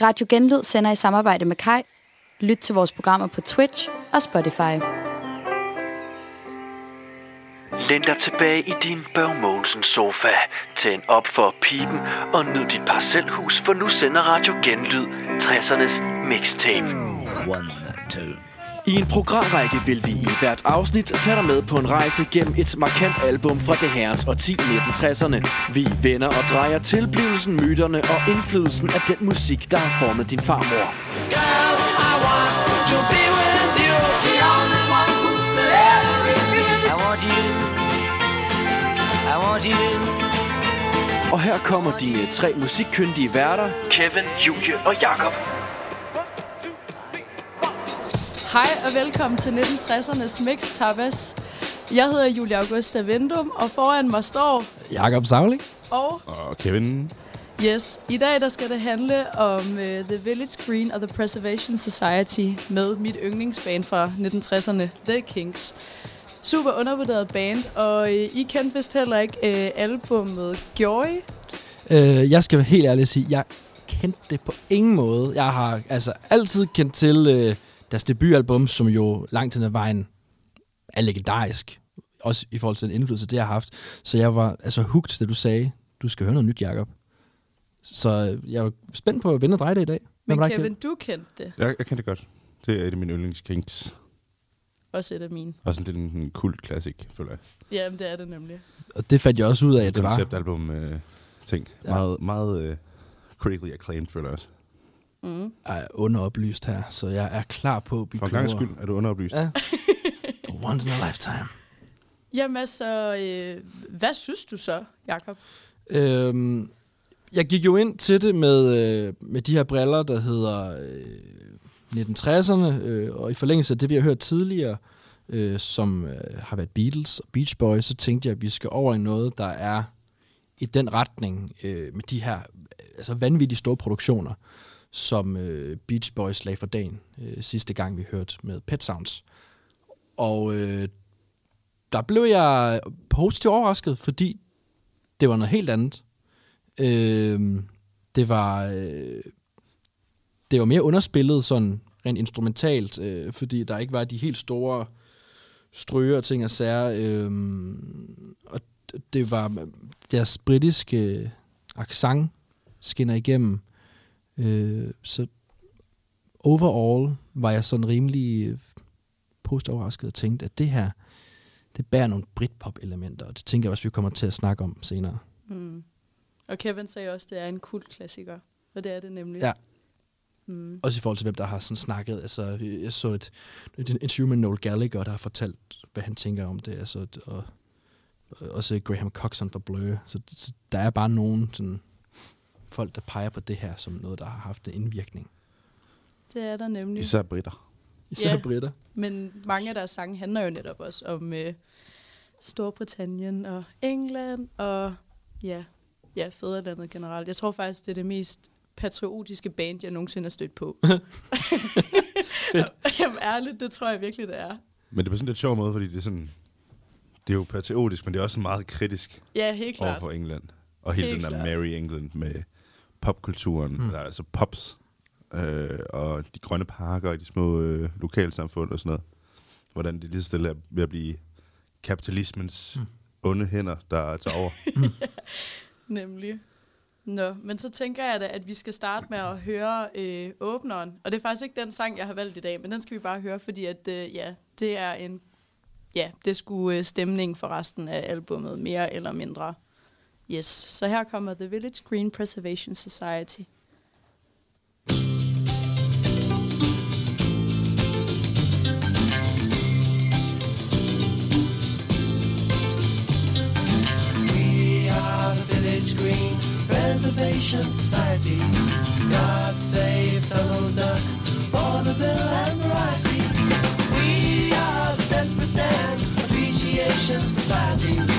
Radio Genlyd sender i samarbejde med Kai. Lyt til vores programmer på Twitch og Spotify. Læn dig tilbage i din Børg Mogensen sofa. Tænd op for pipen og nyd dit parcelhus, for nu sender Radio Genlyd 60'ernes mixtape. One, two. I en programrække vil vi i hvert afsnit tage dig med på en rejse gennem et markant album fra det herrens og 1960'erne. Vi vender og drejer tilblivelsen, myterne og indflydelsen af den musik, der har formet din farmor. Girl, I want to be with you, the only one. I want you. I want you. Og her kommer dine tre musikkyndige værter, Kevin, Julie og Jakob. Hej og velkommen til 1960'ernes Mix Tapas. Jeg hedder Julie Augusta Vendum, og foran mig står... Jakob Savling. Og Og Kevin, yes, i dag der skal det handle om uh, The Village Green og The Preservation Society med mit yndlingsband fra 1960'erne, The Kings. Super undervurderet band, og uh, I kendte vist heller ikke uh, albummet Joy. Øh, jeg skal være helt ærlig at sige, jeg kendte det på ingen måde. Jeg har altså altid kendt til øh, deres debutalbum, som jo langt hen ad vejen er legendarisk. Også i forhold til den indflydelse, det har haft. Så jeg var altså hooked, da du sagde, du skal høre noget nyt, Jacob. Så øh, jeg var spændt på at vende og dreje det i dag. Men Kevin, du kendte det. jeg, jeg kender det godt. Det er et af mine yndlingskings. Også et af mine. Også en lidt en kult klassik, føler jeg. Jamen, det er det nemlig. Og det fandt jeg også ud af, at det var. Konceptalbum øh, ting. Ja. Meget, meget øh, critically acclaimed, føler jeg også. Mm. er underoplyst her, så jeg er klar på at blive For en gang klogere. skyld er du underoplyst. Ja. Once in a lifetime. Jamen altså, øh, hvad synes du så, Jakob? Øhm, jeg gik jo ind til det med, øh, med de her briller, der hedder øh, 1960'erne, øh, og i forlængelse af det, vi har hørt tidligere, øh, som øh, har været Beatles og Beach Boys, så tænkte jeg, at vi skal over i noget, der er i den retning øh, med de her øh, altså vanvittige store produktioner, som øh, Beach Boys lagde for dagen øh, sidste gang, vi hørte med Pet Sounds. Og øh, der blev jeg positivt overrasket, fordi det var noget helt andet. Øh, det var øh, det var mere underspillet sådan rent instrumentalt, øh, fordi der ikke var de helt store stryger og ting og sager. Øh, og det var øh, deres britiske øh, accent skinner igennem. Øh, så overall var jeg sådan rimelig øh, positivt overrasket og tænkte, at det her, det bærer nogle Britpop-elementer, og det tænker jeg også, vi kommer til at snakke om senere. Mm. Og Kevin sagde også, at det er en kult klassiker. Og det er det nemlig. Ja. Mm. Også i forhold til, hvem der har sådan snakket. Altså, jeg så et, et interview med Noel Gallagher, der har fortalt, hvad han tænker om det. Altså, og, og også Graham Coxon fra Blur. Så, så der er bare nogen sådan, folk, der peger på det her som noget, der har haft en indvirkning. Det er der nemlig. Især britter. Især Ja. britter. Men mange af deres sange handler jo netop også om øh, Storbritannien og England og ja, ja, fædrelandet generelt. Jeg tror faktisk, det er det mest patriotiske band, jeg nogensinde har stødt på. Fedt. Jamen ærligt, det tror jeg virkelig, det er. Men det er på sådan en lidt sjov måde, fordi det er sådan... Det er jo patriotisk, men det er også meget kritisk Ja, helt over klart. for England. Og hele Helt den der klart. Merry England med popkulturen. Mm. Mm. Der er altså pops. Øh, og de grønne parker og de små øh, lokalsamfund og sådan noget. Hvordan det lige stille er ved at blive kapitalismens Mm. mm. onde hænder, der tager over. Nemlig. Nå, men så tænker jeg da, at vi skal starte med at høre øh, åbneren. Og det er faktisk ikke den sang, jeg har valgt i dag, men den skal vi bare høre, fordi at, øh, ja, det er en... Ja, det skulle øh, stemning for resten af albummet, mere eller mindre. Yes, så her kommer The Village Green Preservation Society. We are the Village Green Preservation Society. God save Donald Duck, Vaudeville and variety. We are the Desperate Dan Appreciation Society.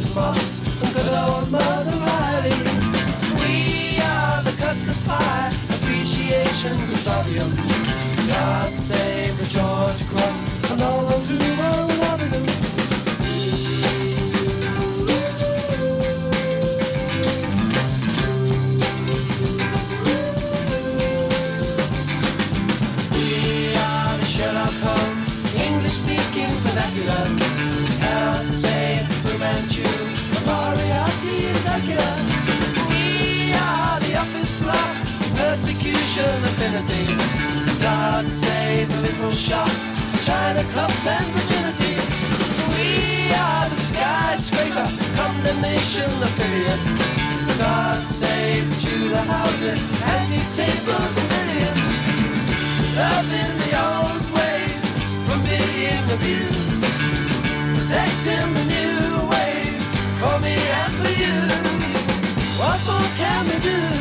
Says Moss and good old Mother Riley. We are the custard pie appreciation consortium. God save the George Cross and all those who are the Sherlock Holmes, English-speaking vernacular. Manchu, Moriarty and. We are the office block, persecution affinity. God save liberal China clubs and virginity. We are the skyscraper, condemnation. God save houses. Loving the old ways from being abused. Protecting the new for me and for you. What more can we do?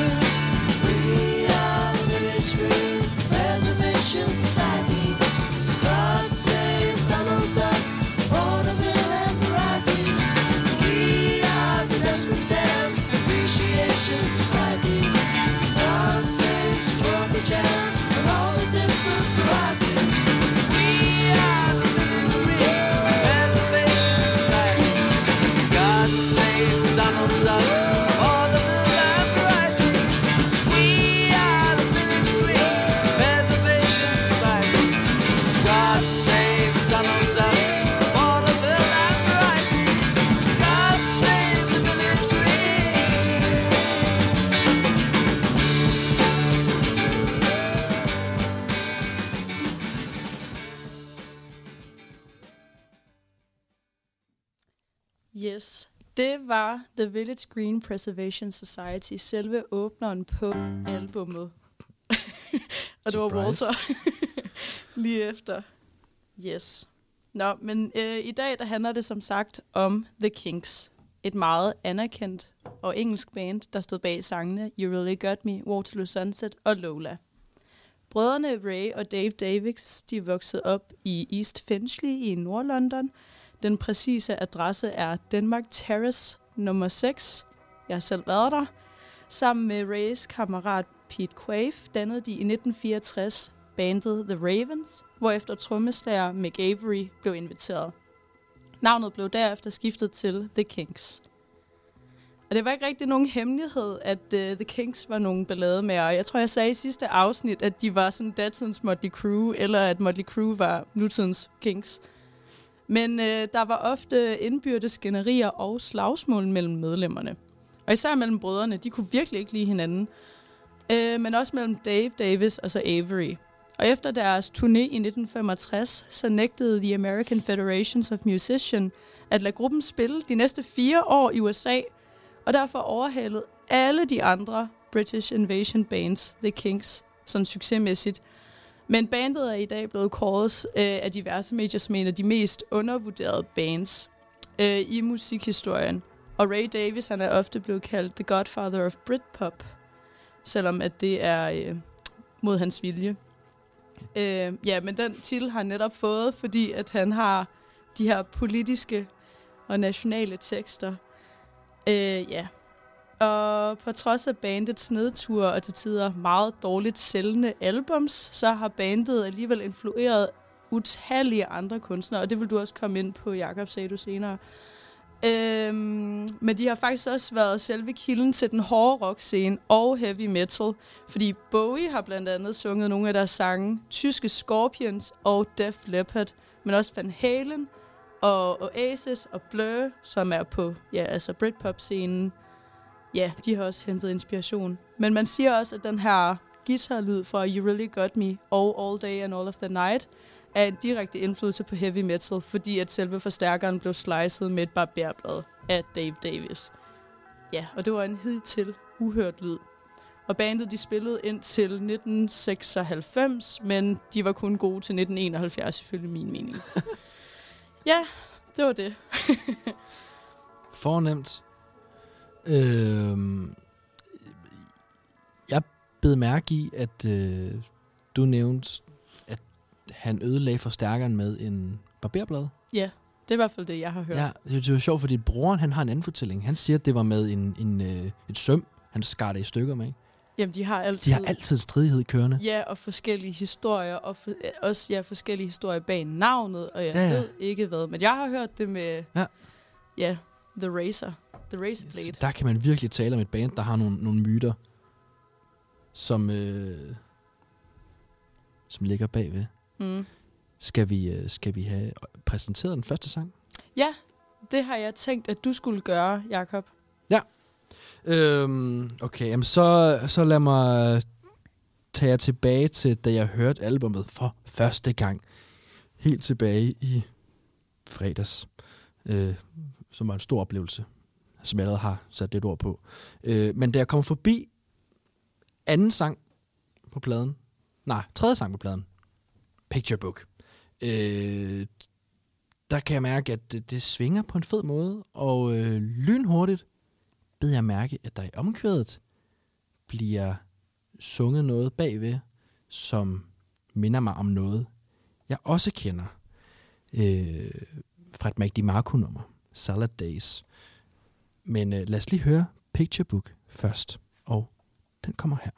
Donald Duck. Var The Village Green Preservation Society, selve åbneren på albummet. Og det var. Walter lige efter. Yes. Nå, men øh, i dag der handler det som sagt om The Kinks. Et meget anerkendt og engelsk band, der stod bag sangene You Really Got Me, Waterloo Sunset og Lola. Brødrene Ray og Dave Davies, de voksede op i East Finchley i Nordlondon. Den præcise adresse er Denmark Terrace nummer 6. Jeg har selv været der. Sammen med Rays kammerat Pete Quaife dannede de i 1964 bandet The Ravens, hvorefter trommeslager Mick Avery blev inviteret. Navnet blev derefter skiftet til The Kinks. Og det var ikke rigtig nogen hemmelighed, at uh, The Kinks var nogle ballademager. Jeg tror, jeg sagde i sidste afsnit, at de var sådan datidens Motley Crue, eller at Motley Crue var nutidens Kinks. Men øh, der var ofte indbyrdes skænderier og slagsmål mellem medlemmerne. Og især mellem brødrene, de kunne virkelig ikke lide hinanden. Øh, men også mellem Dave Davis og så Avery. Og efter deres turné i 1965, så nægtede The American Federations of Musicians at lade gruppen spille de næste fire år i USA, og derfor overhalede alle de andre British Invasion bands, The Kinks, sådan succesmæssigt. Men bandet er i dag blevet kåret øh, af diverse medier som en af de mest undervurderede bands øh, i musikhistorien. Og Ray Davis han er ofte blevet kaldt The Godfather of Britpop, selvom at det er øh, mod hans vilje. Øh, ja, men den titel har han netop fået, fordi at han har de her politiske og nationale tekster. Øh, ja. Og på trods af bandets nedtur og til tider meget dårligt sælgende albums, så har bandet alligevel influeret utallige andre kunstnere, og det vil du også komme ind på, Jakob, sagde du senere. Øhm, men de har faktisk også været selve kilden til den hårde rock-scene og heavy metal, fordi Bowie har blandt andet sunget nogle af deres sange, tyske Scorpions og Def Leppard, men også Van Halen og Oasis og Blur, som er på ja, altså Britpop-scenen. Ja, de har også hentet inspiration. Men man siger også, at den her guitarlyd fra You Really Got Me og All Day and All of the Night er en direkte indflydelse på heavy metal, fordi at selve forstærkeren blev sliced med et barberblad af Dave Davis. Ja, og det var en hidtil uhørt lyd. Og bandet de spillede ind til 1996, men de var kun gode til 1971, ifølge min mening. ja, det var det. Fornemt. Øhm, mærke i, at øh, du nævnte, at han ødelagde forstærkeren med en barberblad. Ja. Det er i hvert fald det, jeg har hørt. Ja, det, det er jo sjovt, fordi broren han har en anden fortælling. Han siger, at det var med en, en, øh, et søm, han skar det i stykker med. Jamen, de har altid... De har altid stridighed kørende. Ja, og forskellige historier, og for, også ja, forskellige historier bag navnet, og jeg Ja, ja, ved ikke hvad. Men jeg har hørt det med, Ja. ja The Racer. The Razor Blade. Så der kan man virkelig tale om et band, der har nogle, nogle myter, som, øh, som ligger bagved. Mm. Skal vi, øh, skal vi have præsenteret den første sang? Ja, det har jeg tænkt, at du skulle gøre, Jakob. Øhm, okay, jamen så, så lad mig tage jer tilbage til, da jeg hørte albummet for første gang. Helt tilbage i fredags. Øh, som var en stor oplevelse, som jeg allerede har sat lidt ord på. Øh, men da jeg kom forbi anden sang på pladen, nej, tredje sang på pladen, Picture Book, øh, der kan jeg mærke, at det, det svinger på en fed måde, og øh, lynhurtigt beder jeg mærke, at der i omkvædet bliver sunget noget bagved, som minder mig om noget, jeg også kender. Øh, fra et Mac DiMarco-nummer, Salad Days. Men øh, lad os lige høre Picture Book først, og den kommer her.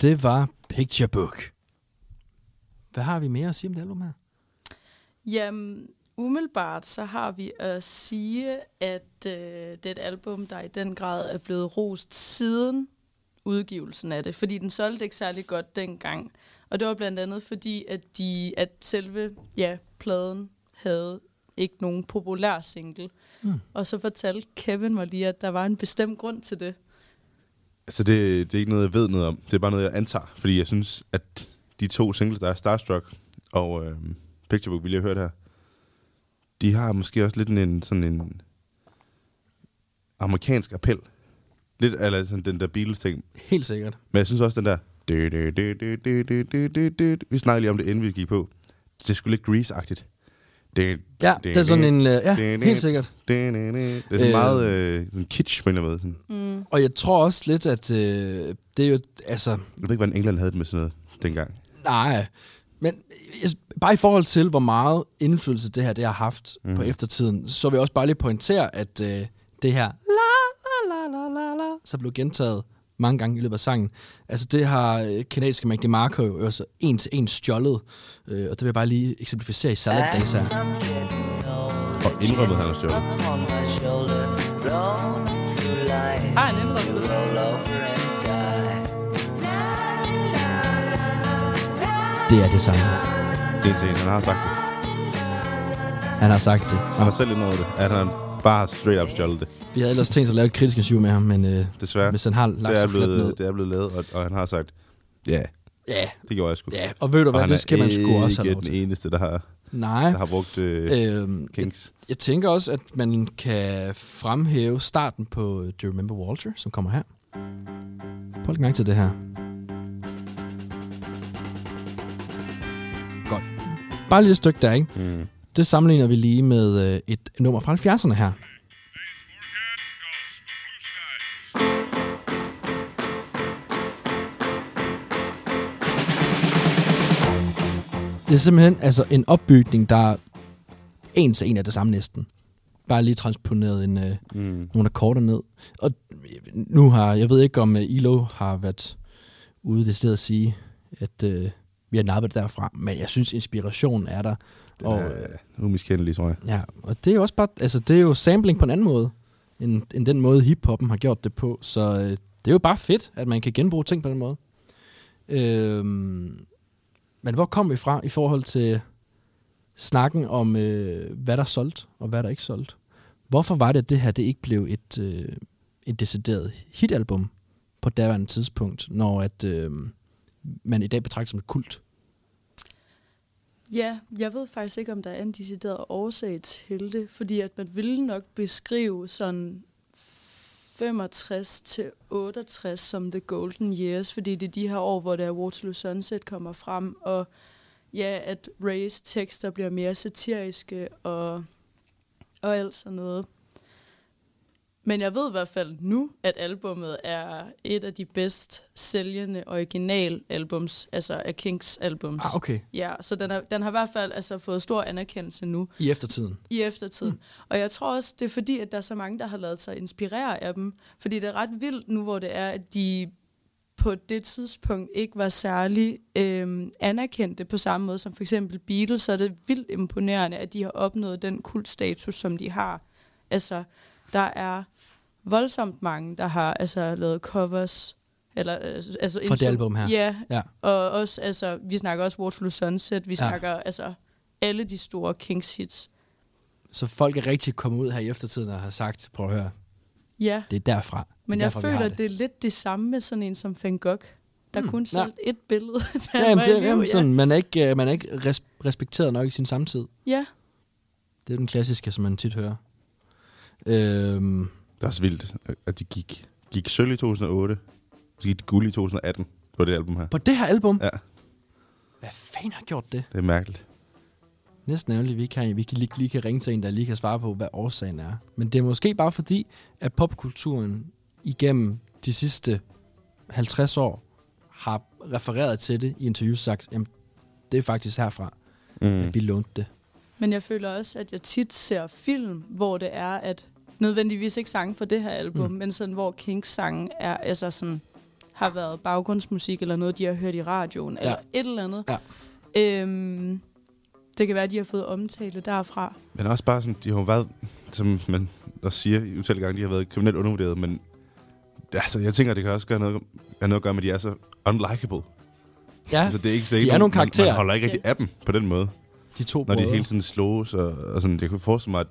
Det var Picture Book. Hvad har vi mere at sige om det album her? Jamen, umiddelbart så har vi at sige, at øh, det er et album, der i den grad er blevet rost siden udgivelsen af det, fordi den solgte ikke særlig godt dengang. Og det var blandt andet fordi, at, de, at selve ja, pladen havde ikke nogen populær single. Mm. Og så fortalte Kevin mig lige, at der var en bestemt grund til det. Altså, det, det er ikke noget, jeg ved noget om. Det er bare noget, jeg antager. Fordi jeg synes, at de to singles, der er Starstruck og øh, Picturebook, vi lige har hørt her, de har måske også lidt en sådan en amerikansk appel. Lidt eller sådan den der Beatles-ting. Helt sikkert. Men jeg synes også, den der... Vi snakkede lige om det, inden vi gik på. Det skulle lidt grease-agtigt. Det, Ja, det er sådan en... øh, Ja, helt sikkert. det er sådan Øh. meget øh, sådan kitsch på en eller anden måde. Mm. Og jeg tror også lidt, at øh, det er jo... Altså, Jeg ved ikke, hvordan England havde det med sådan noget dengang. Nej, men jeg, bare i forhold til, hvor meget indflydelse det her det har haft mm. på eftertiden, så vil jeg også bare lige pointere, at øh, det her la, la, la, la, la, la, så blev gentaget mange gange i løbet af sangen. Altså det har øh, kanadiske Mac DeMarco jo også en til en stjålet, øh, og det vil jeg bare lige eksemplificere i Salad Days her. Og indrømmet, han har stjålet. Har han indrømmet det? Det er det samme. Det er en, han har sagt det. Han har sagt det. Han har selv indrømmet det, at han bare straight up stjålet det. Vi havde ellers tænkt at lave et kritisk interview med ham, men øh, Desværre. hvis han har Det lagt er, sig fladt ned. blevet, det er blevet lavet, og, og han har sagt, ja, Ja, det gjorde jeg sgu. ja, og ved du og hvad, det skal man sgu også have lov den til. eneste, der har, Nej, der har brugt øh, øhm, Kings. Jeg tænker også, at man kan fremhæve starten på øh, Do You Remember Walter, som kommer her. Prøv mærke til det her. Godt. Bare lige et stykke der, ikke? Mm. Det sammenligner vi lige med øh, et nummer fra 70'erne her. Det er simpelthen altså en opbygning, der er en til en af det samme næsten. Bare lige transponeret en, øh, Mm. nogle akkorder ned. Og nu har, jeg ved ikke om uh, Ilo har været ude det sted at sige, at uh, vi har nappet derfra, men jeg synes, inspirationen er der. Den Og, er umiskendelig, tror jeg. Ja, og det er jo også bare, altså det er jo sampling på en anden måde, end, end den måde hiphoppen har gjort det på. Så øh, det er jo bare fedt, at man kan genbruge ting på den måde. Øhm, men hvor kom vi fra i forhold til snakken om, øh, hvad der er solgt, og hvad der ikke er solgt? Hvorfor var det, at det her det ikke blev et, øh, et decideret hitalbum på daværende tidspunkt, når at, øh, man i dag betragter som et kult? Ja, jeg ved faktisk ikke, om der er en decideret årsag til det, fordi at man ville nok beskrive sådan 65 til 68 som the golden years, fordi det er de her år, hvor der Waterloo Sunset kommer frem, og ja, at Rays tekster bliver mere satiriske og, og alt sådan noget. Men jeg ved i hvert fald nu, at albummet er et af de bedst sælgende originalalbums, altså af Kings albums. Ah, okay. Ja, så den, er, den har i hvert fald altså, fået stor anerkendelse nu I eftertiden. i eftertiden. Mm. Og jeg tror også, det er fordi, at der er så mange, der har lavet sig inspirere af dem. Fordi det er ret vildt nu, hvor det er, at de på det tidspunkt ikke var særlig øhm, anerkendte på samme måde som for eksempel Beatles, så er det vildt imponerende, at de har opnået den kultstatus, som de har. Altså, der er voldsomt mange, der har altså, lavet covers. Eller, altså, altså Fra det album her. Ja, Ja. og også, altså, vi snakker også Waterloo Sunset, vi Ja. snakker altså alle de store Kings hits. Så folk er rigtig kommet ud her i eftertiden og har sagt, prøv at høre, Ja, det er derfra. men det er jeg derfor, føler, det. det er lidt det samme med sådan en som Van Gogh, der Hmm, kun solgte et billede. da Ja, jamen, det, live, jamen, ja. sådan, man er ikke, øh, man er ikke res- respekteret nok i sin samtid. ja. Det er den klassiske, som man tit hører. Øhm, Det er også vildt, at de gik, gik sølv i 2008, så gik de guld i 2018 på det album her. på det her album? Ja, Hvad fanden har gjort det? det er mærkeligt. Næsten ærgerligt, vi kan, vi kan lige, lige kan ringe til en, der lige kan svare på, hvad årsagen er. Men det er måske bare fordi, at popkulturen igennem de sidste 50 år har refereret til det i interviews sagt, jamen, det er faktisk herfra, mm. Mm. at vi lånte det. Men jeg føler også, at jeg tit ser film, hvor det er, at nødvendigvis ikke sange for det her album, Mm. men sådan, hvor Kings sange er, altså sådan, har været baggrundsmusik, eller noget, de har hørt i radioen, Ja. eller et eller andet. Ja. Øhm, det kan være, at de har fået omtale derfra. Men også bare sådan, de har jo været, som man også siger i utallige gange, de har været kriminelt undervurderet, men altså, jeg tænker, det kan også gøre noget, have noget at gøre med, at de er så unlikable. Ja, Altså, det er ikke, er de ikke er nogle man, karakterer. Man holder ikke rigtig af dem på den måde, de to når de brødre. hele tiden slås, og, og sådan, jeg kunne forestille mig, at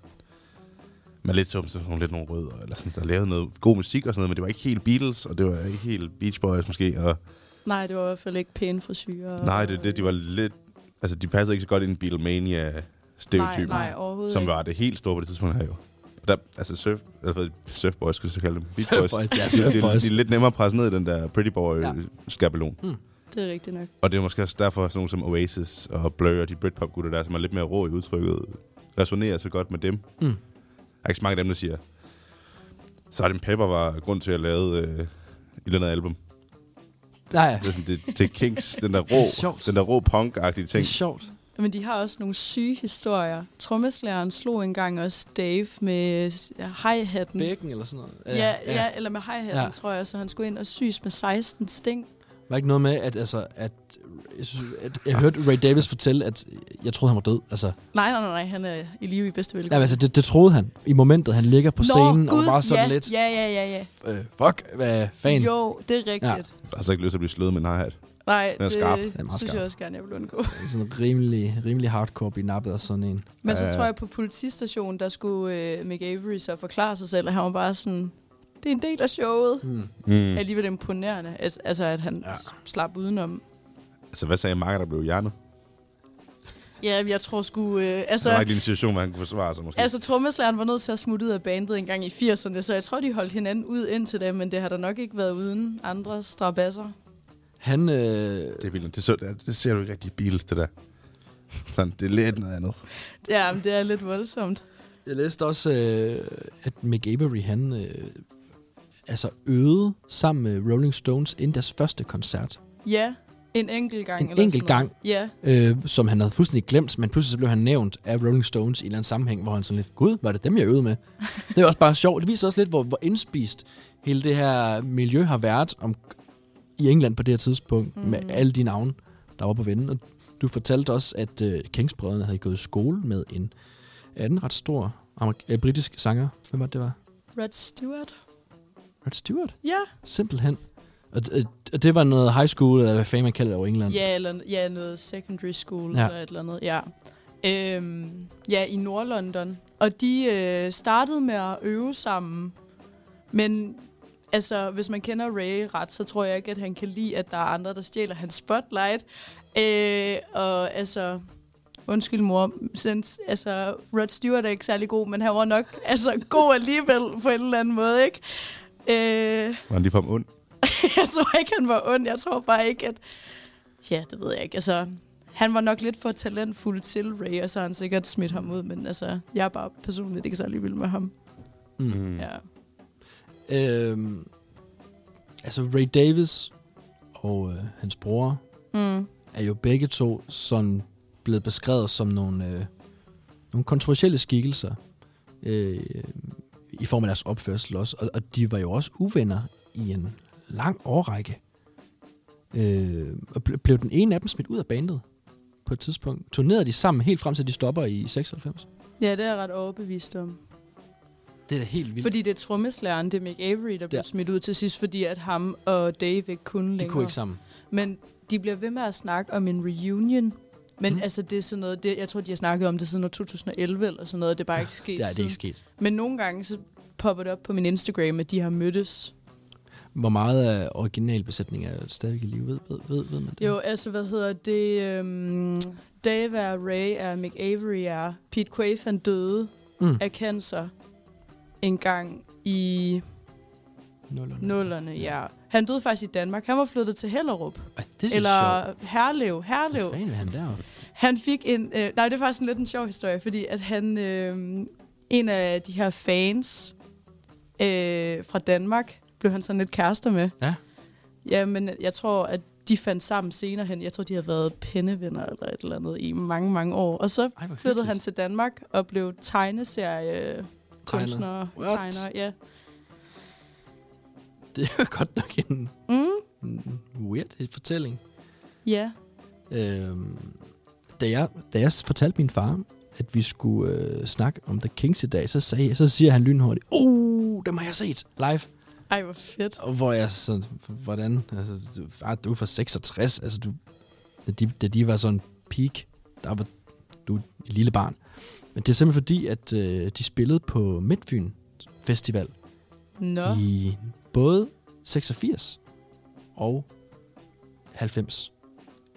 man lidt som sådan nogle lidt nogle rødder, eller sådan, der lavede noget god musik og sådan noget, men det var ikke helt Beatles, og det var ikke helt Beach Boys måske, og Nej, det var i hvert fald ikke pæne frisyrer. nej, det, det, de var lidt, altså de passede ikke så godt ind i Beatlemania-stereotypen, Nej, nej, overhovedet som ikke. var det helt store på det tidspunkt her jo. Og Der, altså surf, altså surf boys, skulle jeg så kalde dem. Beach Surf boys. Boys, ja, de, Surf de, Boys. de, er lidt nemmere at presse ned i den der pretty boy Ja. skabelon. Det er rigtigt nok. Og det er måske også derfor, sådan nogle som Oasis og Blur og de Britpop-gutter der, som er lidt mere rå i udtrykket, resonerer så godt med dem. Mm. Der er ikke så mange af dem, der siger, Sgt. Pepper var grund til at lave øh, et eller andet album. Nej, Det er sådan, det, det er Kings, den der rå, Det den der rå punk-agtige det ting. er sjovt. Men de har også nogle syge historier. Trommeslæren slog engang også Dave med ja, hi-hatten. Bækken eller sådan noget. Ja, ja, ja, eller med hi-hatten, ja. tror jeg. Så han skulle ind og syes med 16 sting. Var ikke noget med, at, altså, at, jeg, synes, at jeg hørte Ray Davis fortælle, at jeg troede, han var død. Altså, Nej, nej, nej, nej, han er i live i bedste nej, velgående. altså det, det, troede han i momentet, han ligger på scenen, og var bare sådan ja, lidt, Ja, ja, ja, ja. øh, fuck, hvad fanden. Jo, det er rigtigt. Ja. Ja. Jeg har altså ikke lyst til at blive slået med en hi-hat. Nej, Den er det skarp. Den er meget synes skarp. jeg også gerne, jeg vil undgå. Sådan rimelig, rimelig hardcore blive nappet af sådan en. Men så Ja, ja. tror jeg, på politistationen, der skulle øh, Mick Avery så forklare sig selv, og han var bare sådan, det er en del af showet. Hmm. Mm. Alligevel imponerende, altså, altså at han Ja. ja. slap udenom. Altså, hvad sagde Marker, der blev hjernet? Ja, jeg tror sgu... Øh, Så, altså, der var ikke en situation, hvor han kunne forsvare sig, måske. altså trommeslæren var nødt til at smutte ud af bandet en gang i 80'erne, så jeg tror, de holdt hinanden ud indtil da, men det har der nok ikke været uden andre strabasser. Han, øh, det, er vildt. det, så, det, det ser du ikke rigtig i Beatles, det der. Sådan, det er lidt noget andet. Ja, men det er lidt voldsomt. jeg læste også, øh, at Mick Avery, han øh, altså øvede sammen med Rolling Stones inden deres første koncert. Ja, en enkelt gang. En eller enkelt sådan noget. Ja, øh, som han havde fuldstændig glemt, men pludselig så blev han nævnt af Rolling Stones i en eller anden sammenhæng, hvor han sådan lidt, gud, var det dem, jeg øvede med? det er også bare sjovt. Det viser også lidt, hvor, hvor indspist hele det her miljø har været om, i England på det her tidspunkt, mm. med alle de navne, der var på vinden. Og du fortalte også, at øh, Kingsbrødrene havde gået i skole med en anden ret stor amerik- øh, britisk sanger. Hvem var det, det var? Red Stewart. Rod Stewart? Ja, Simpelthen. Og, og, det var noget high school, eller hvad fanden man kalder det over England. ja, eller ja, noget secondary school Ja. ja. eller et eller andet. Ja. Øhm, ja, i Nordlondon. Og de øh, startede med at øve sammen. Men altså, hvis man kender Ray ret, så tror jeg ikke, at han kan lide, at der er andre, der stjæler hans spotlight. Øh, og altså, undskyld mor, since, altså, Rod Stewart er ikke særlig god, men han var nok altså, god alligevel på en eller anden måde, ikke? Øh, Var han lige for ond? jeg tror ikke, han var ond. Jeg tror bare ikke, at... Ja, det ved jeg ikke. Altså, han var nok lidt for talentfuld til Ray, og så har han sikkert smidt ham ud. Men altså, jeg er bare personligt ikke særlig vild med ham. Mm. Ja. Øhm, altså Ray Davis og øh, hans bror Mm. er jo begge to sådan blevet beskrevet som nogle, øh, nogle kontroversielle skikkelser øh, i form af deres opførsel også. Og, og de var jo også uvenner i en lang årrække. Øh, og ble, blev den ene af dem smidt ud af bandet på et tidspunkt. Turnerede de sammen helt frem til de stopper i 96. Ja, det er jeg ret overbevist om. Det er da helt vildt. Fordi det er trommeslæren, det er Mick Avery, der blev Ja. smidt ud til sidst, fordi at ham og Dave ikke kunne de længere. kunne ikke sammen. Men de bliver ved med at snakke om en reunion. Men Mm. altså, det er sådan noget, det, jeg tror, de har snakket om det siden år 2011 eller sådan noget, det er bare ikke sket er, det er ikke sket. Men nogle gange, så popper det op på min Instagram, at de har mødtes. Hvor meget af originalbesætningen er stadig i live? Ved, ved, ved, ved man det? Jo, altså, hvad hedder det? Øhm, Dave er Ray er, Mick Avery er. Pete Quaife, han døde Mm. af cancer en gang i Nullerne. nullerne, ja. Han døde faktisk i Danmark. Han var flyttet til Hellerup. Ej, det er Eller sjovt. Herlev. Hvad Herlev. fanden er han der? Han fik en... Øh, nej, det er faktisk en lidt en sjov historie, fordi at han... Øh, en af de her fans øh, fra Danmark blev han sådan lidt kærester med. Ja. Ja, men jeg tror, at de fandt sammen senere hen. Jeg tror, de har været pennevenner eller et eller andet i mange, mange år. Og så Ej, flyttede han til Danmark og blev tegneserie kunstner, What? tegner, ja. Det er jo godt nok en, Mm, en weird fortælling. ja. Øhm, da, jeg, da jeg fortalte min far, at vi skulle øh, snakke om The Kings i dag, så, sagde, så siger han lynhurtigt, uh, dem har jeg set live. Ej, hvor fedt. Og hvor jeg sådan, hvordan? Altså, du, far, du er fra 66, altså du, da de, da de var sådan peak, der var du et lille barn. Men det er simpelthen fordi, at øh, de spillede på Midtfyn Festival Nå. i både 86 og 90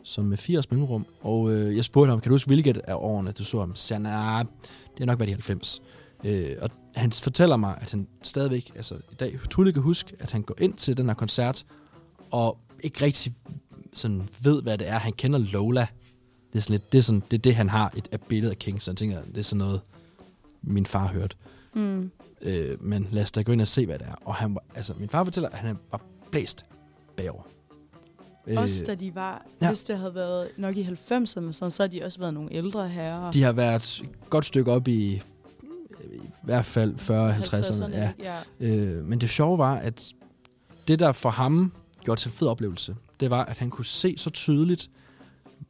som med 80 mellemrum. Og øh, jeg spurgte ham, kan du huske, hvilket af årene du så ham? Så han, nah, det har nok været i 90. Øh, og han fortæller mig, at han stadigvæk, altså i dag, tydeligt kan huske, at han går ind til den her koncert, og ikke rigtig sådan ved, hvad det er. Han kender Lola. Det er, sådan lidt, det, er sådan, det er det, han har et, et billede af King, så han tænker, det er sådan noget, min far hørte. Mm. Øh, men lad os da gå ind og se, hvad det er. Og han var, altså, min far fortæller, at han var blæst bagover. Øh, Også da de var, ja. hvis det havde været nok i 90'erne, sådan, så har de også været nogle ældre herrer. De har været et godt stykke op i hvert fald 40-50'erne. Ja. ja. Øh, men det sjove var, at det, der for ham gjorde til en fed oplevelse, det var, at han kunne se så tydeligt,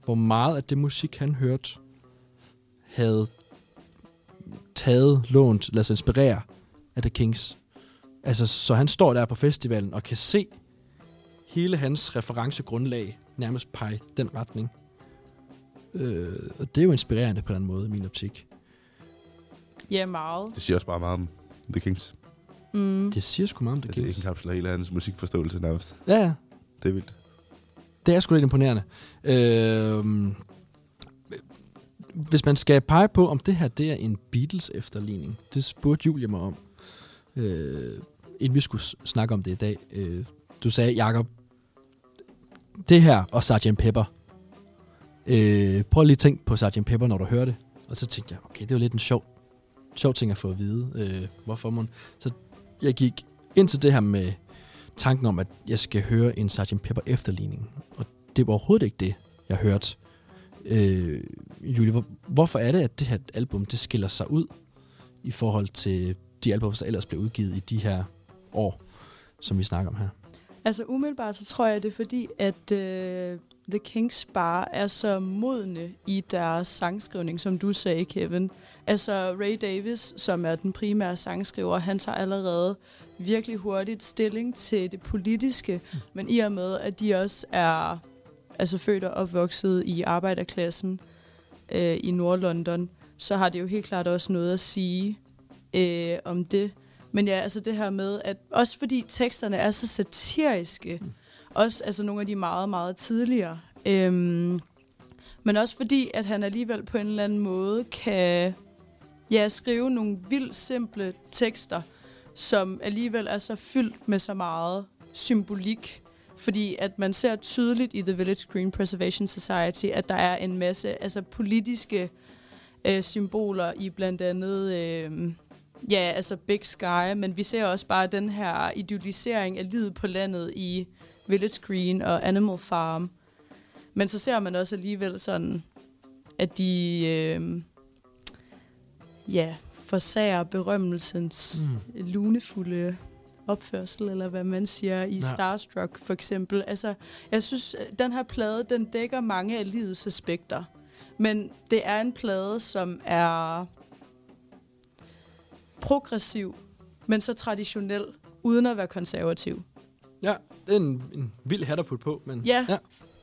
hvor meget af det musik, han hørte, havde taget, lånt, lad sig inspirere af The Kings. Altså, så han står der på festivalen og kan se hele hans referencegrundlag nærmest pege den retning. Øh, og det er jo inspirerende på den måde, i min optik. Ja, meget. Det siger også bare meget om The Kings. Mm. Det siger sgu meget om The Det Kings. indkapsler hele hans musikforståelse nærmest. Ja, ja. Det er vildt. Det er sgu lidt imponerende. Øh, hvis man skal pege på, om det her det er en Beatles-efterligning, det spurgte Julie mig om, øh, inden vi skulle snakke om det i dag. Øh, du sagde, Jacob, det her og Sgt. Pepper. Øh, prøv lige at tænke på Sgt. Pepper, når du hører det. Og så tænkte jeg, okay, det er jo lidt en sjov, sjov ting at få at vide. Øh, hvorfor man... Så jeg gik ind til det her med tanken om, at jeg skal høre en Sgt. Pepper efterligning. Og det var overhovedet ikke det, jeg hørte. Øh, Julie, hvor, hvorfor er det, at det her album, det skiller sig ud i forhold til de album, der ellers blev udgivet i de her år, som vi snakker om her? Altså umiddelbart, så tror jeg, det er fordi, at øh, The Kings bare er så modne i deres sangskrivning, som du sagde, Kevin. Altså Ray Davis, som er den primære sangskriver, han tager allerede virkelig hurtigt stilling til det politiske, men i og med, at de også er altså født og opvokset i arbejderklassen øh, i Nordlondon, så har det jo helt klart også noget at sige øh, om det. Men ja, altså det her med, at også fordi teksterne er så satiriske, mm også altså nogle af de meget, meget tidligere, øhm, men også fordi, at han alligevel på en eller anden måde kan ja, skrive nogle vildt simple tekster, som alligevel er så fyldt med så meget symbolik, fordi at man ser tydeligt i The Village Green Preservation Society, at der er en masse altså politiske øh, symboler i blandt andet øh, ja, altså Big Sky, men vi ser også bare den her idealisering af livet på landet i Village Green og Animal Farm. Men så ser man også alligevel sådan, at de øh, ja, forsager berømmelsens mm. lunefulde opførsel, eller hvad man siger, i Ja. Starstruck for eksempel. Altså, jeg synes, den her plade, den dækker mange af livets aspekter. Men det er en plade, som er progressiv, men så traditionel, uden at være konservativ. Ja, det er en, en vild hat at putte på, men Ja. ja.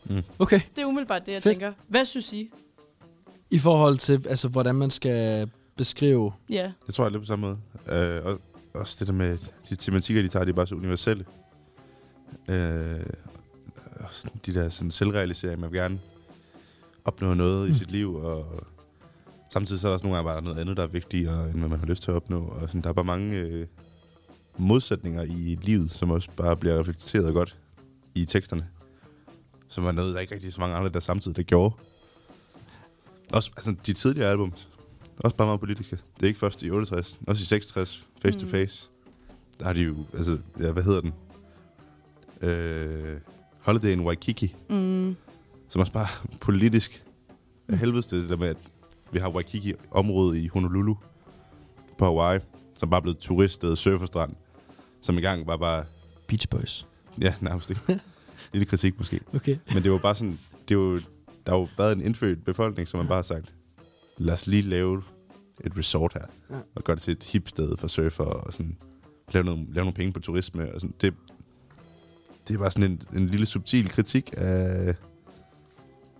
Mm. Okay. Det er umiddelbart det, jeg Fedt. tænker. Hvad synes I? I forhold til, altså, hvordan man skal beskrive... Ja, Det tror jeg er lidt på samme måde. Øh, og, også det der med, de tematikker, de tager, de er bare så universelle. Øh, også de der sådan selvrealisering, man vil gerne opnå noget mm. i sit liv, og samtidig så er der også nogle gange bare noget andet, der er vigtigere, end hvad man har lyst til at opnå. Og sådan, der er bare mange øh, modsætninger i livet, som også bare bliver reflekteret godt i teksterne. Som er noget, der ikke rigtig så mange andre, der samtidig det gjorde. Også altså, de tidligere album, også bare meget politiske. Det er ikke først i 68, også i 66, Face mm. to. Face. Der har de jo, altså, ja, hvad hedder den? Øh, Holiday in Waikiki, mm, som også bare politisk af helvedes det der med, at vi har Waikiki-området i Honolulu på Hawaii, som bare er blevet turiststed, surferstrand, som i gang var bare, Beach Boys. ja, nærmest ikke. Lille kritik måske. Okay. Men det var bare sådan, det var, der har jo været en indfødt befolkning, som man bare har sagt, lad os lige lave et resort her, Ja. og gøre det til et hip sted for surfer, og sådan, lave, noget, lave nogle penge på turisme, og sådan, det, det er bare sådan en, en lille subtil kritik af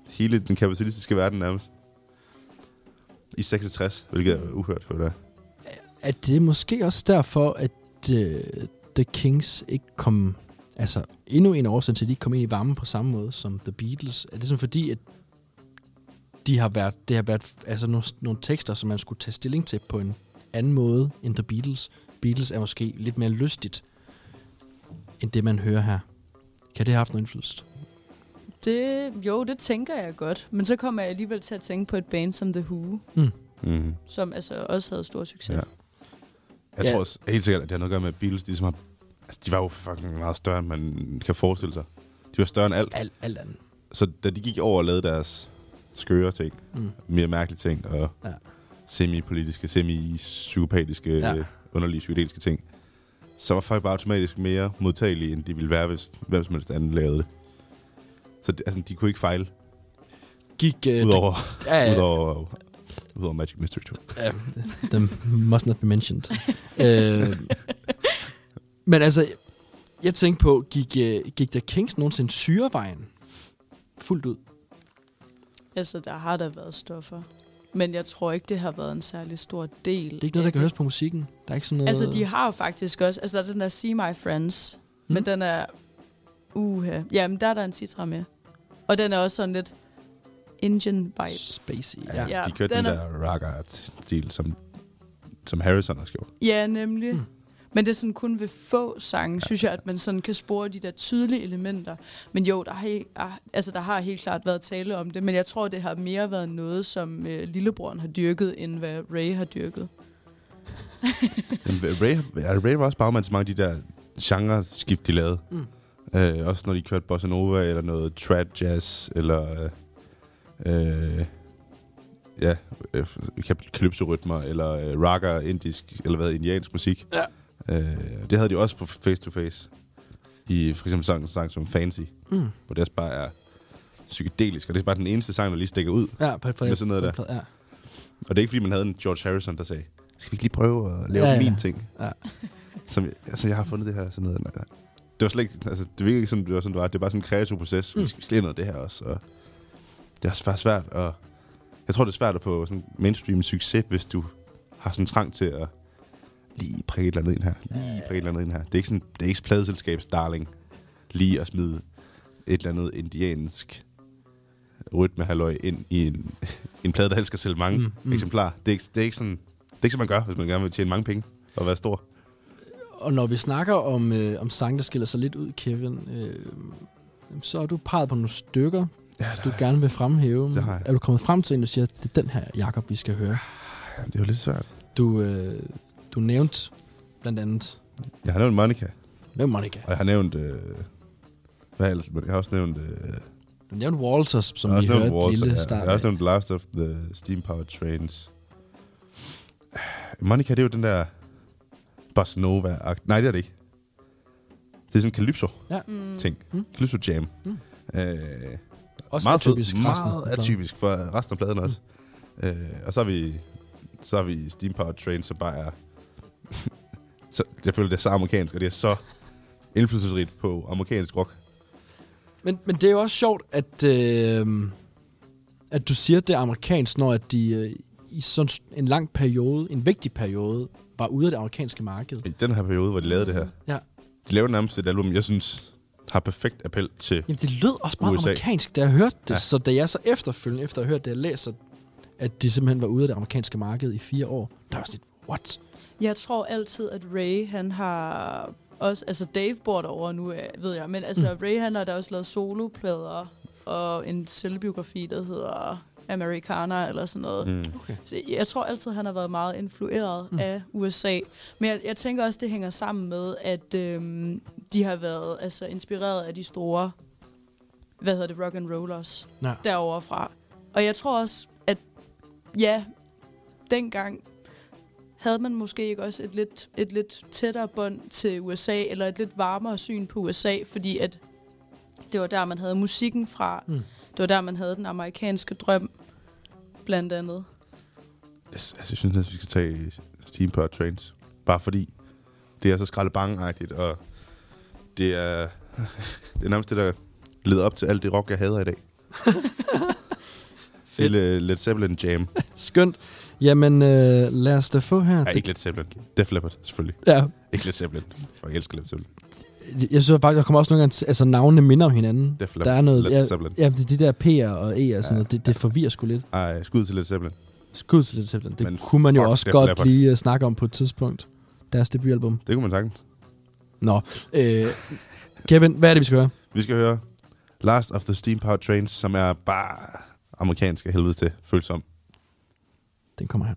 hele den kapitalistiske verden nærmest. I 66, hvilket er uhørt, hvad det er. Er det måske også derfor, at uh, The Kings ikke kom... Altså, endnu en årsag til, at de ikke kom ind i varmen på samme måde som The Beatles. Er det sådan fordi, at de har været, det har været altså nogle, nogle tekster, som man skulle tage stilling til på en anden måde end The Beatles. Beatles er måske lidt mere lystigt, end det, man hører her. Kan det have haft noget indflydelse? det, jo, det tænker jeg godt. Men så kommer jeg alligevel til at tænke på et band som The Who, Mm. som altså også havde stor succes. Ja. Jeg Ja. tror også helt sikkert, at det har noget at gøre med, at Beatles, de, som har, altså, de var jo fucking meget større, end man kan forestille sig. De var større end alt. Alt, alt andet. Så da de gik over og lavede deres skøre ting, Mm. mere mærkelige ting, og Ja. semi-politiske, semi-psykopatiske, Ja. underlige psykedeliske ting, så var folk bare automatisk mere modtagelige, end de ville være, hvis hvem som helst anden lavede det. Så det, altså, de kunne ikke fejle, Gik... Øh, udover, ja, ja, udover, udover Magic Mystery Tour. Ja, them must not be mentioned. øh, men altså, jeg tænkte på, gik, øh, gik der Kings nogensinde syrevejen fuldt ud? Altså, der har der været stoffer. Men jeg tror ikke, det har været en særlig stor del. Det er ikke noget, der kan høres på musikken. Der er ikke sådan noget... Altså, de har jo faktisk også... Altså, der er den der See My Friends. Mm. Mm. Men den er... Uha. Jamen, der er der en citra med. Og den er også sådan lidt... Indian vibes. Spacey, Ja, ja. ja, Ja, de kørte den den, er- der raga-stil, som, som Harrison har gjort. Ja, nemlig. Mm. Men det er sådan kun ved få sange, synes jeg, at man sådan kan spore de der tydelige elementer. Men jo, der har, ah, altså, der har helt klart været tale om det, men jeg tror, det har mere været noget, som øh, lillebroren har dyrket, end hvad Ray har dyrket. Men Ray, ja, Ray var også bagmand til mange af de der genre-skift, de lavede. Mm. Øh, også når de kørte bossa nova, eller noget trad jazz, eller øh, øh, ja, øh, calypso-rytmer, eller øh, raga, indisk, eller hvad, indiansk musik. Ja. Øh, det havde de også på Face to Face. I for eksempel sang, sang som Fancy, Mm. hvor det også bare er psykedelisk, og det er bare den eneste sang, der lige stikker ud. Ja, på, på, Med sådan noget på, der. Ja. Og det er ikke, fordi man havde en George Harrison, der sagde, skal vi ikke lige prøve at lave Ja, ja, min ting? Ja. Som, altså, jeg har fundet det her sådan noget. Det var slet ikke, altså, det virkede ikke sådan, det var sådan, det var. Det var bare sådan en kreativ proces. Mm. Vi skal lave noget af det her også. Og det er bare svært at... Jeg tror, det er svært at få sådan mainstream succes, hvis du har sådan en trang til at lige prikke et eller andet ind her. Lige prikke et eller andet ind her. Det er ikke sådan, det er ikke pladeselskabs darling. Lige at smide et eller andet indiansk rytmehalløj ind i en, en plade, der helst skal sælge mange Mm, mm, eksemplarer. Det er, ikke, det er ikke sådan, det er ikke, som man gør, hvis man gerne vil tjene mange penge og være stor. Og når vi snakker om, øh, om sange, der skiller sig lidt ud, Kevin, øh, så er du peget på nogle stykker, Ja, du gerne vil fremhæve. Det har jeg. Er du kommet frem til en, der siger, at det er den her, Jakob, vi skal høre? ja, det er jo lidt svært. Du, øh, du nævnte blandt andet, Jeg har nævnt Monica, nævnt Monica. og jeg har nævnt... Øh, hvad ellers? Jeg har også nævnt... Øh, Du nævnte Walters, som har vi hørte Walter, lille ja. start Jeg har også nævnt Last of the Steam Powered Trains. Monica, det er jo den der Bossa Nova. Nej, det er det ikke. Det er sådan en Calypso Mm. ting. Mm. Calypso Jam. Mm. Øh, Også meget atypisk fed, meget atypisk for resten af pladen også. Mm. Øh, og så har vi så har vi Steam Powered Train, som bare er så, jeg føler, det er så amerikansk, og det er så indflydelsesrigt på amerikansk rock. Men, men det er jo også sjovt, at, øh, at du siger, at det er amerikansk, når at de øh, i sådan en lang periode, en vigtig periode, var ude af det amerikanske marked. I den her periode, hvor de lavede det her. Ja. De lavede nærmest et album, jeg synes, har perfekt appel til... Jamen, det lød også meget USA. amerikansk, da jeg hørte det. Ja. Så da jeg så efterfølgende, efter at have hørt det, jeg læser, at de simpelthen var ude af det amerikanske marked i fire år, der var sådan lidt, what? Jeg tror altid, at Ray, han har også... Altså, Dave bor derovre nu, øh, ved jeg. Men altså, mm. Ray, han har da også lavet soloplader og en selvbiografi, der hedder Americana eller sådan noget. Mm. Okay. Så jeg tror altid, han har været meget influeret mm. af USA. Men jeg, jeg tænker også, det hænger sammen med, at øhm, de har været altså, inspireret af de store, hvad hedder det, rock and rollers Ja. derovre fra. Og jeg tror også, at ja, dengang havde man måske ikke også et lidt, et lidt tættere bånd til USA, eller et lidt varmere syn på USA, fordi at det var der, man havde musikken fra. Mm. Det var der, man havde den amerikanske drøm, blandt andet. Jeg, altså, jeg synes, at vi skal tage Steam Powered Trains. Bare fordi det er så skraldebangagtigt, og det er, det er nærmest det, der leder op til alt det rock, jeg hader i dag. Fedt. Led Zeppelin Jam. Skønt. Jamen, øh, lad os da få her. Nej, ikke Led Zeppelin. Def Leppard, selvfølgelig. Ja, Ikke Led Zeppelin. Jeg elsker Led Zeppelin. Jeg synes faktisk, der kommer også nogle gange, altså navnene minder om hinanden. Def Der Leppard. er noget, Led Zeppelin. ja, det- de der P'er og E'er og sådan Ja. noget, det, det forvirrer sgu lidt. Ej, skud til Led Zeppelin. Skud til det simpelthen. Det Men kunne man jo også Def godt Leppard. lige uh, snakke om på et tidspunkt. Deres debutalbum. Det kunne man sagtens. Nå, øh, Kevin, hvad er det, vi skal høre? Vi skal høre Last of the Steam Powered Trains, som er bare amerikansk af helvede til følsom. Den kommer her.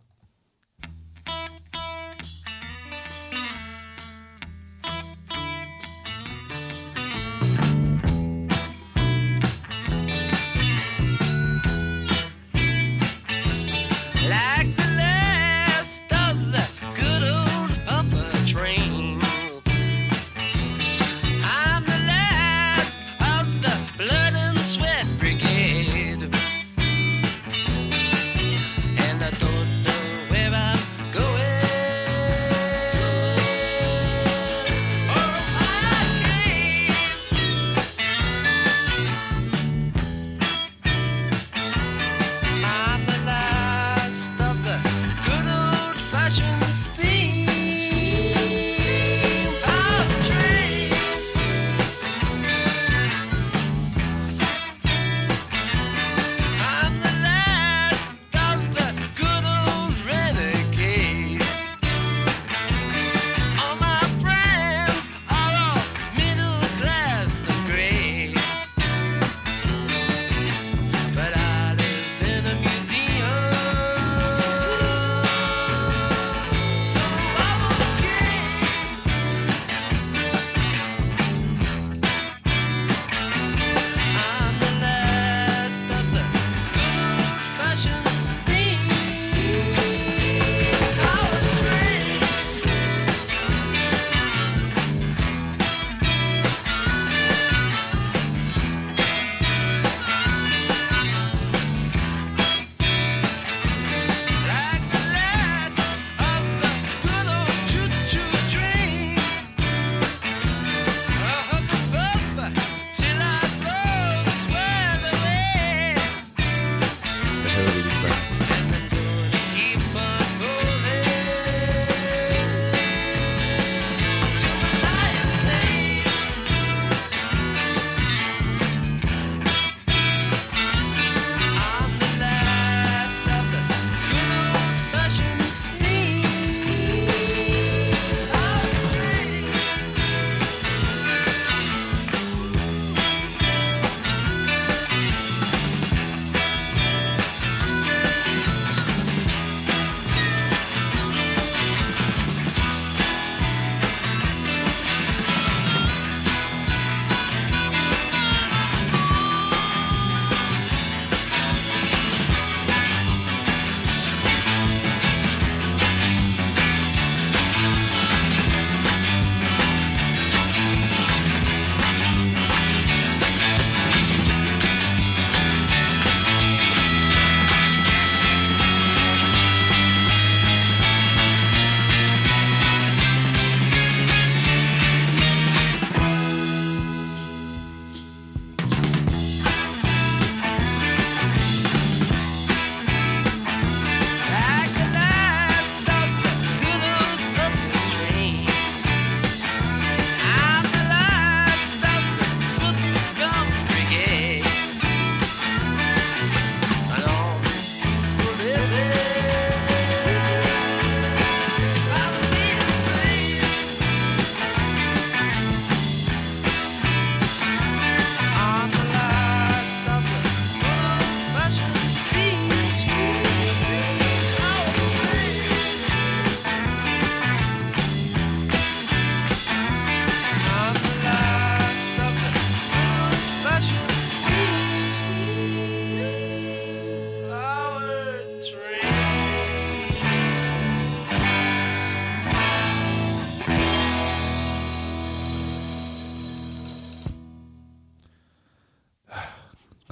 So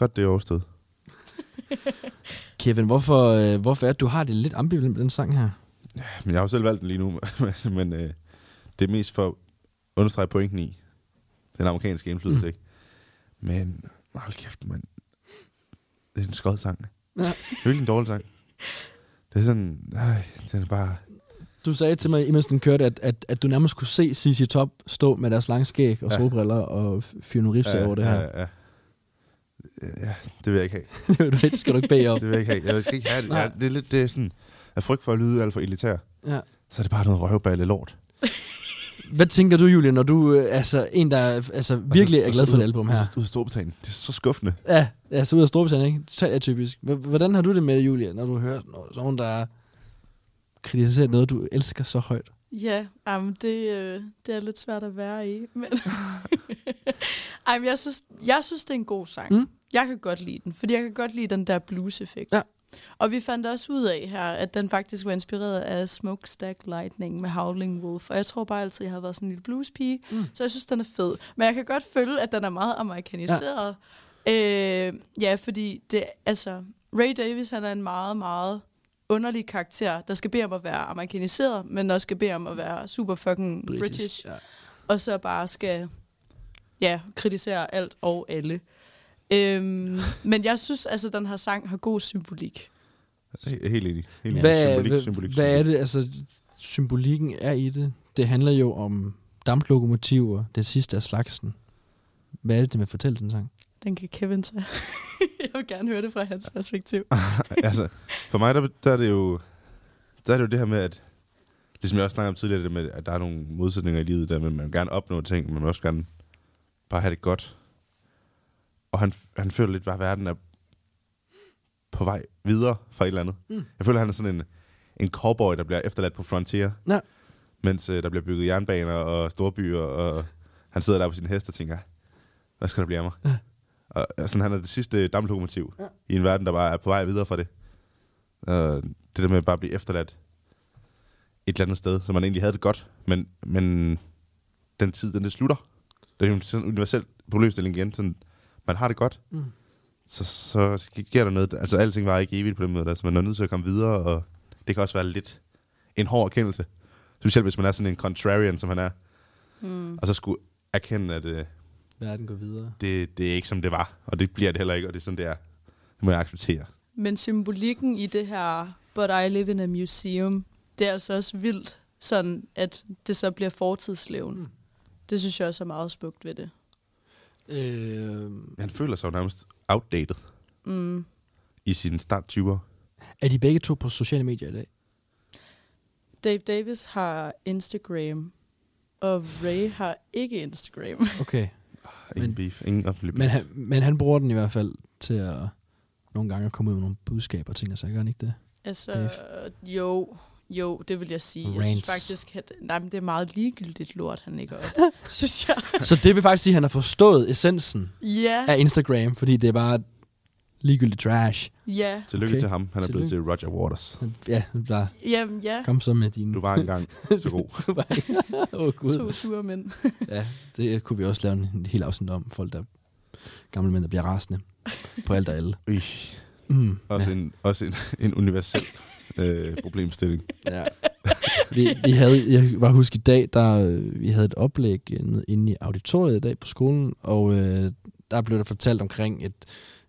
Godt, det er overstået. Kevin, hvorfor, øh, hvorfor er det, du har det lidt ambivalent med den sang her? Men jeg har jo selv valgt den lige nu, men øh, det er mest for at understrege pointen i den amerikanske indflydelse, Mm. ikke? Men hold kæft, man. Det er en skød sang. Ja. Det er virkelig en dårlig sang. Det er sådan, nej, den er bare... Du sagde til mig, imens den kørte, at, at, at du nærmest kunne se CC Top stå med deres lange skæg og Ja. solbriller og fyre nogle ja, over det her. Ja, ja. ja, det vil jeg ikke have. det skal du ikke bede om. Det vil jeg ikke have. Jeg skal ikke have det. Jeg, det er lidt det er sådan, af frygt for at lyde alt for elitær. Ja. Så er det bare noget røvballe lort. Hvad tænker du, Julie, når du øh, altså en, der er, altså, virkelig er glad for det album her? Ud af Storbritannien. Det er så skuffende. Ja, ja så ud af Storbritannien, ikke? Totalt atypisk. H- Hvordan har du det med, Julie, når du hører no- nogen, der kritiserer noget, du elsker så højt? Ja, um, det, øh, det er lidt svært at være i. Men men jeg, synes, jeg synes, det er en god sang. Mm. Jeg kan godt lide den, fordi jeg kan godt lide den der blues-effekt. Ja. Og vi fandt også ud af her, at den faktisk var inspireret af Smokestack Lightning med Howling Wolf. Og jeg tror bare altid, jeg har været sådan en lille bluespige. Mm. Så jeg synes, den er fed. Men jeg kan godt føle, at den er meget amerikaniseret. Ja, øh, ja fordi det, altså, Ray Davis han er en meget, meget underlig karakter, der skal bede om at være amerikaniseret, men også skal bede om at være super fucking British. British Ja. Og så bare skal ja, kritisere alt og alle. Øhm, men jeg synes, altså, den her sang har god symbolik. He- Helt enig. Helt. Hvad, symbolik, hvad, symbolik, hvad er det, altså symbolikken er i det? Det handler jo om damplokomotiver, det sidste af slagsen. Hvad er det, det med at fortælle den sang? Den kan Kevin tage. jeg vil gerne høre det fra hans perspektiv. altså, for mig, der, der, er det jo, der er det jo det her med, at ligesom jeg også snakkede om tidligere, det med, at der er nogle modsætninger i livet, der med, at man vil gerne opnå ting, men man vil også gerne bare have det godt. Og han, han føler lidt bare, at verden er på vej videre fra et eller andet. Mm. Jeg føler, at han er sådan en, en cowboy, der bliver efterladt på Frontier, Ja. mens øh, der bliver bygget jernbaner og storbyer, og han sidder der på sin hest og tænker, hvad skal der blive af mig? Ja. Og sådan, han er det sidste damplokomotiv Ja. i en verden, der bare er på vej videre fra det. Og det der med at bare blive efterladt et eller andet sted, så man egentlig havde det godt, men, men den tid, den det slutter. Det er jo sådan en universel problemstilling igen. Sådan, man har det godt, Mm. så, så sker der noget. Altså, alting var ikke evigt på den måde. Altså, man er nødt til at komme videre, og det kan også være lidt en hård erkendelse. Specielt hvis man er sådan en contrarian, som han er. Mm. Og så skulle erkende, at øh, Verden går videre. det, det er ikke som det var. Og det bliver det heller ikke, og det er sådan, det er. Det må jeg acceptere. Men symbolikken i det her, but I live in a museum, det er altså også vildt, sådan at det så bliver fortidslevende. Mm. Mm. Det synes jeg også er meget smukt ved det. Øh, Han føler sig jo nærmest outdated Mm. i sin start 20'er. er de begge to på sociale medier i dag? Dave Davis har Instagram, og Ray har ikke Instagram. Okay. Ingen Men- beef, ingen offentlig beef. Men han, men han bruger den i hvert fald til at nogle gange at komme ud med nogle budskaber og ting, og så gør han ikke det? Altså, Dave. jo, jo, det vil jeg sige. Jeg Rants. synes faktisk, at nej, men det er meget ligegyldigt lort, han ikke op, synes jeg. Så det vil faktisk sige, at han har forstået essensen Ja, af Instagram, fordi det er bare ligegyldigt trash. ja, Tillykke Okay. til ham. Han er blevet til Tillykke. Roger Waters. Ja, bare jamen ja. kom så med din... Du var engang så god. Åh, oh, Gud. To sure mænd. Ja, det kunne vi også lave en, en hel afsnit om. Folk, der gamle mænd, der bliver rasende på alt og alle. Øj. Mm, Også, ja, en, også en, en universel øh, problemstilling. ja. vi, vi havde, jeg kan bare huske i dag, der øh, vi havde et oplæg inde, inde i auditoriet i dag på skolen, og øh, der blev der fortalt omkring et,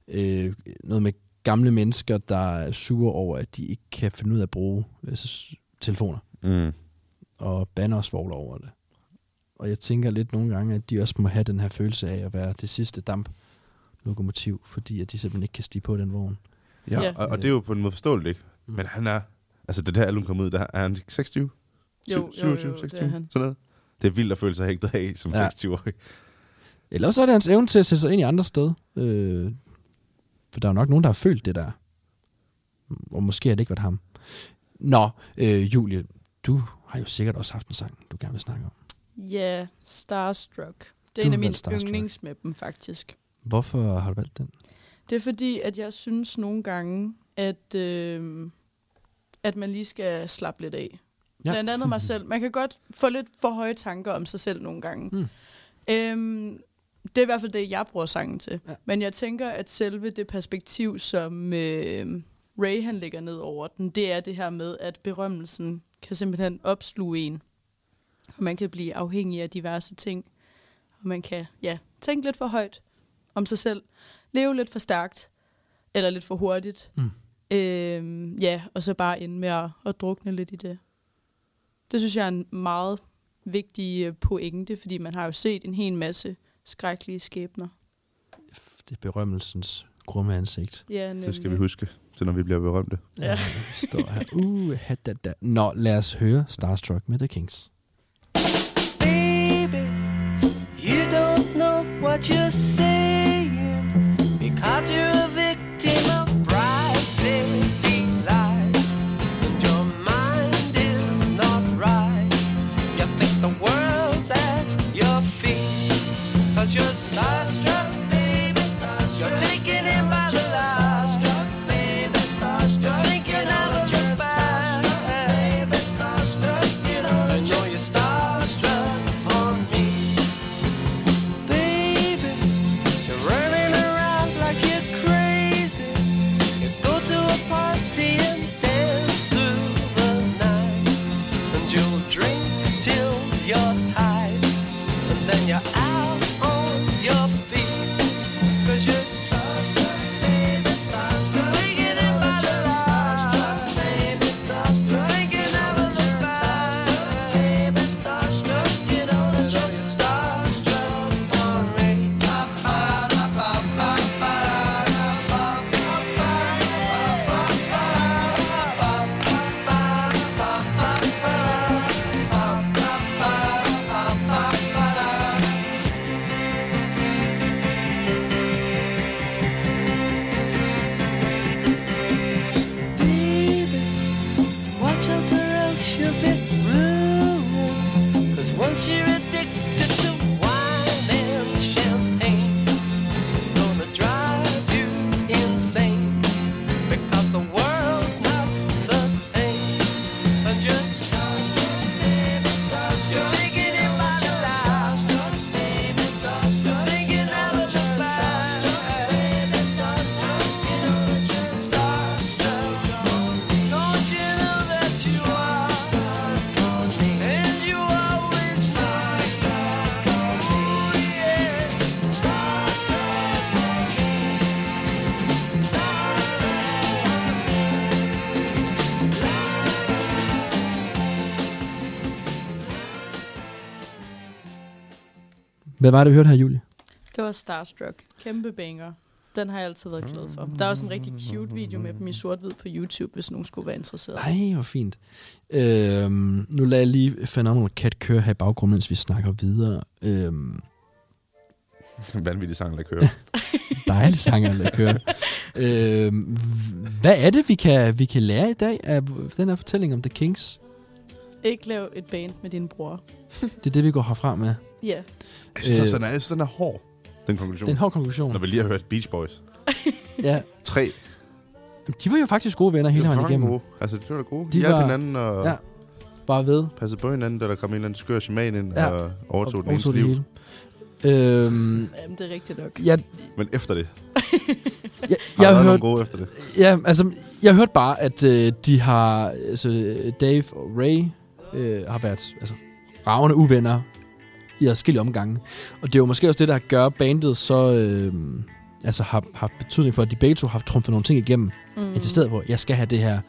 øh, noget med gamle mennesker, der er sure over, at de ikke kan finde ud af at bruge øh, telefoner, Mm. og banner og svogler over det. Og jeg tænker lidt nogle gange, at de også må have den her følelse af at være det sidste damp lokomotiv, fordi at de simpelthen ikke kan stige på den vogn. Ja, Ja. Og, og det er jo på en måde forståeligt, ikke? Mm. Men han er... Altså, det her album kom ud, der er han ikke 26? Jo, jo, 27, jo, det er 26, han. Sådan noget. Det er vildt at føle sig hægtet af som Ja. ja. 26-årig. Eller også er det hans evne til at sætte sig ind i andre steder. Øh, for der er jo nok nogen, der har følt det der. Og måske har det ikke været ham. Nå, øh, Julie, du har jo sikkert også haft en sang, du gerne vil snakke om. Ja, Starstruck. Det er Du en af mine yndlings med dem, faktisk. Hvorfor har du valgt den? Det er fordi, at jeg synes nogle gange, at, øh, at man lige skal slappe lidt af. Ja. Blandt andet mig selv. Man kan godt få lidt for høje tanker om sig selv nogle gange. Mm. Øhm, det er i hvert fald det, jeg bruger sangen til. Ja. Men jeg tænker, at selve det perspektiv, som øh, Ray han lægger ned over den, det er det her med, at berømmelsen kan simpelthen opsluge en. Og man kan blive afhængig af diverse ting. Og man kan ja, tænke lidt for højt om sig selv. Leve lidt for stærkt. Eller lidt for hurtigt. Mm. Øhm, ja, og så bare ende med at, at drukne lidt i det. Det synes jeg er en meget vigtig øh, pointe, fordi man har jo set en hel masse skrækkelige skæbner. Det er berømmelsens grumme ansigt. Ja, nemlig. Det skal vi huske, til når vi bliver berømte. Ja. Ja. Står her. Uh, da, da. Nå, lad os høre Starstruck med The Kings. Baby, you don't know what you're saying because you're because you're starstruck, Hvad var det, vi hørte her, Julie? Det var Starstruck. Kæmpe banger. Den har jeg altid været glad for. Der er også en rigtig cute video med dem i sort-hvid på YouTube, hvis nogen skulle være interesseret. Nej, hvor fint. Øhm, nu lader jeg lige Phenomenal Cat køre her i baggrunden, mens vi snakker videre. Øhm, vanvittig sang, der kører. dejlig sang at lade køre. øhm, hvad er det, vi kan, vi kan lære i dag af den her fortælling om The Kings? Ikke lav et band med din bror. Det er det, vi går herfra med. Ja. Jeg synes, Øh. også, den er, jeg synes, den er hård, den konklusion. Det er en hård konklusion. Når vi lige har hørt Beach Boys. Ja, Tre. de var jo faktisk gode venner hele Det vejen igennem. gode. Altså, det var da gode. De De hjalp var- hinanden og Ja. ja. Bare ved. passede på hinanden, da der kom en eller anden skør shaman ind Ja. ja. og overtog den det liv. hele. Øhm, Jamen, det er rigtigt nok. jeg, Men efter det. jeg, Har jeg der været hørte, nogle gode efter det? ja, altså, jeg hørte bare, at øh, de har, altså, Dave og Ray øh, har været altså, ravende uvenner i adskillige omgange. Og det er jo måske også det, der gør bandet så, øh, altså har haft betydning for, at de begge to har trumfet nogle ting igennem. Mm. Insisteret på, jeg skal have det her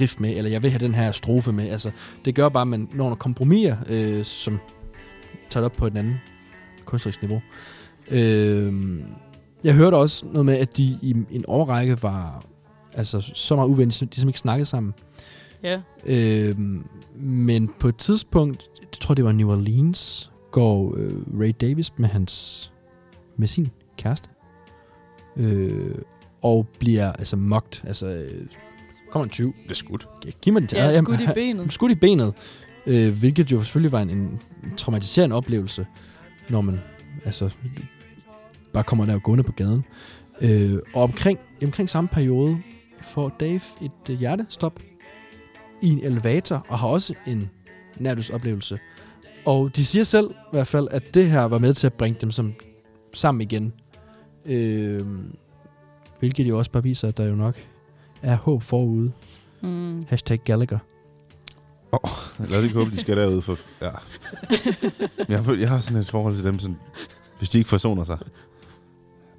riff med, eller jeg vil have den her strofe med. Altså, det gør bare, at man når nogle kompromiser, øh, som tager det op på et andet kunstnerisk niveau. Øh, jeg hørte også noget med, at de i en årrække var altså, så meget uvenner, de simpelthen ikke snakkede sammen. Ja. Øh, men på et tidspunkt, jeg tror det var New Orleans, går øh, Ray Davis med hans med sin kæreste øh, og bliver altså mocked, altså øh, kommer en 20. Det er skudt. Giv mig den til. Ja, jamen, skudt i benet. Skudt i benet, øh, hvilket jo selvfølgelig var en, en traumatiserende oplevelse, når man altså bare kommer der og gående på gaden. Øh, og omkring, omkring samme periode får Dave et øh, hjertestop i en elevator, og har også en nærdusoplevelse. Og de siger selv i hvert fald, at det her var med til at bringe dem som, sammen igen. Øh, hvilket jo også bare viser, at der jo nok er håb forude. Mm. Hashtag Gallagher. Lad os ikke håbe, de skal derud for... Ja. Jeg, har, jeg har sådan et forhold til dem, sådan, hvis de ikke forsoner sig,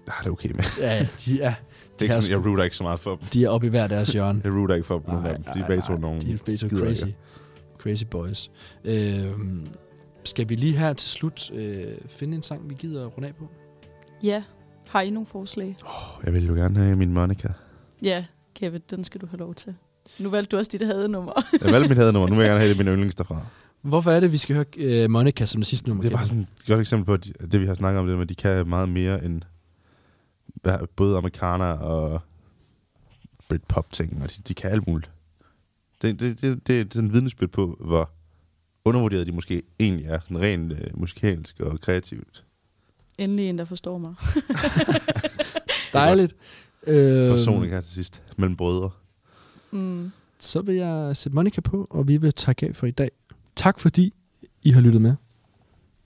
der er det okay med. Ja, de er, Det er ikke sådan, jeg rooter ikke så meget for dem. de er oppe i hver deres hjørne. Jeg rooter ikke for dem. af dem. De er begge to nogle De er begge to skider, crazy. ikke? Crazy boys. Øhm, skal vi lige her til slut øh, finde en sang, vi gider at runde af på? Ja. Har I nogle forslag? Jeg vil jo gerne have min Monica. Ja, Kevin, den skal du have lov til. Nu valgte du også dit hadenummer. Jeg valgte mit hadenummer. Nu vil jeg gerne have det min yndlings derfra. Hvorfor er det, vi skal høre øh, Monica som det sidste nummer? Det er bare sådan et godt eksempel på, at de- det vi har snakket om, det med, at de kan meget mere end både amerikaner og Britpop-ting. Og de, de kan alt muligt. Det, det, det, det er sådan en vidnesbyrd på, hvor undervurderet de måske egentlig er, sådan rent øh, musikalsk og kreativt. Endelig en, der forstår mig. Dejligt. Øh, Forsoning her til sidst, mellem brødre. Mm. så vil jeg sætte Monica på, og vi vil takke af for i dag. Tak fordi I har lyttet med.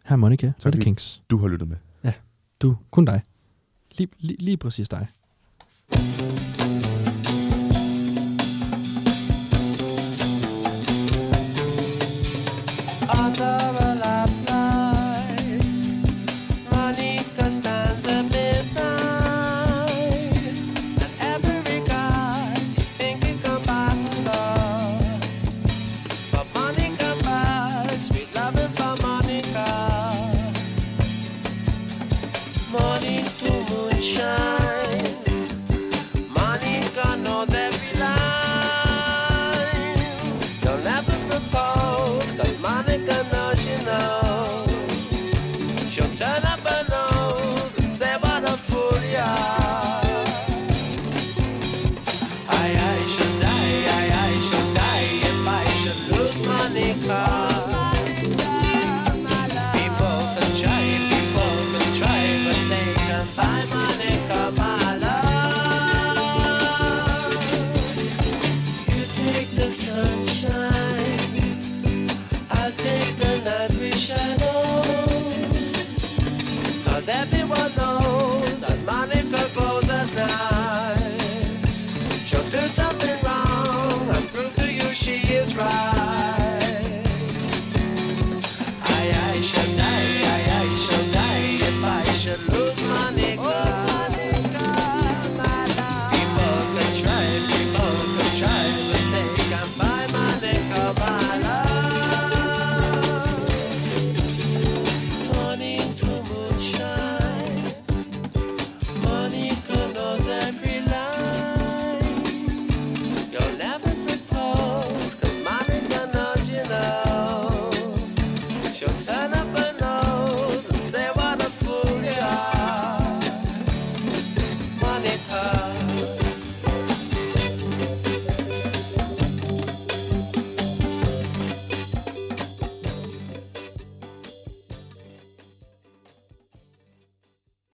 Her er Monica, tak The fordi- Kings. Du har lyttet med. Du, kun dig. Lige, lige, lige præcis dig. Under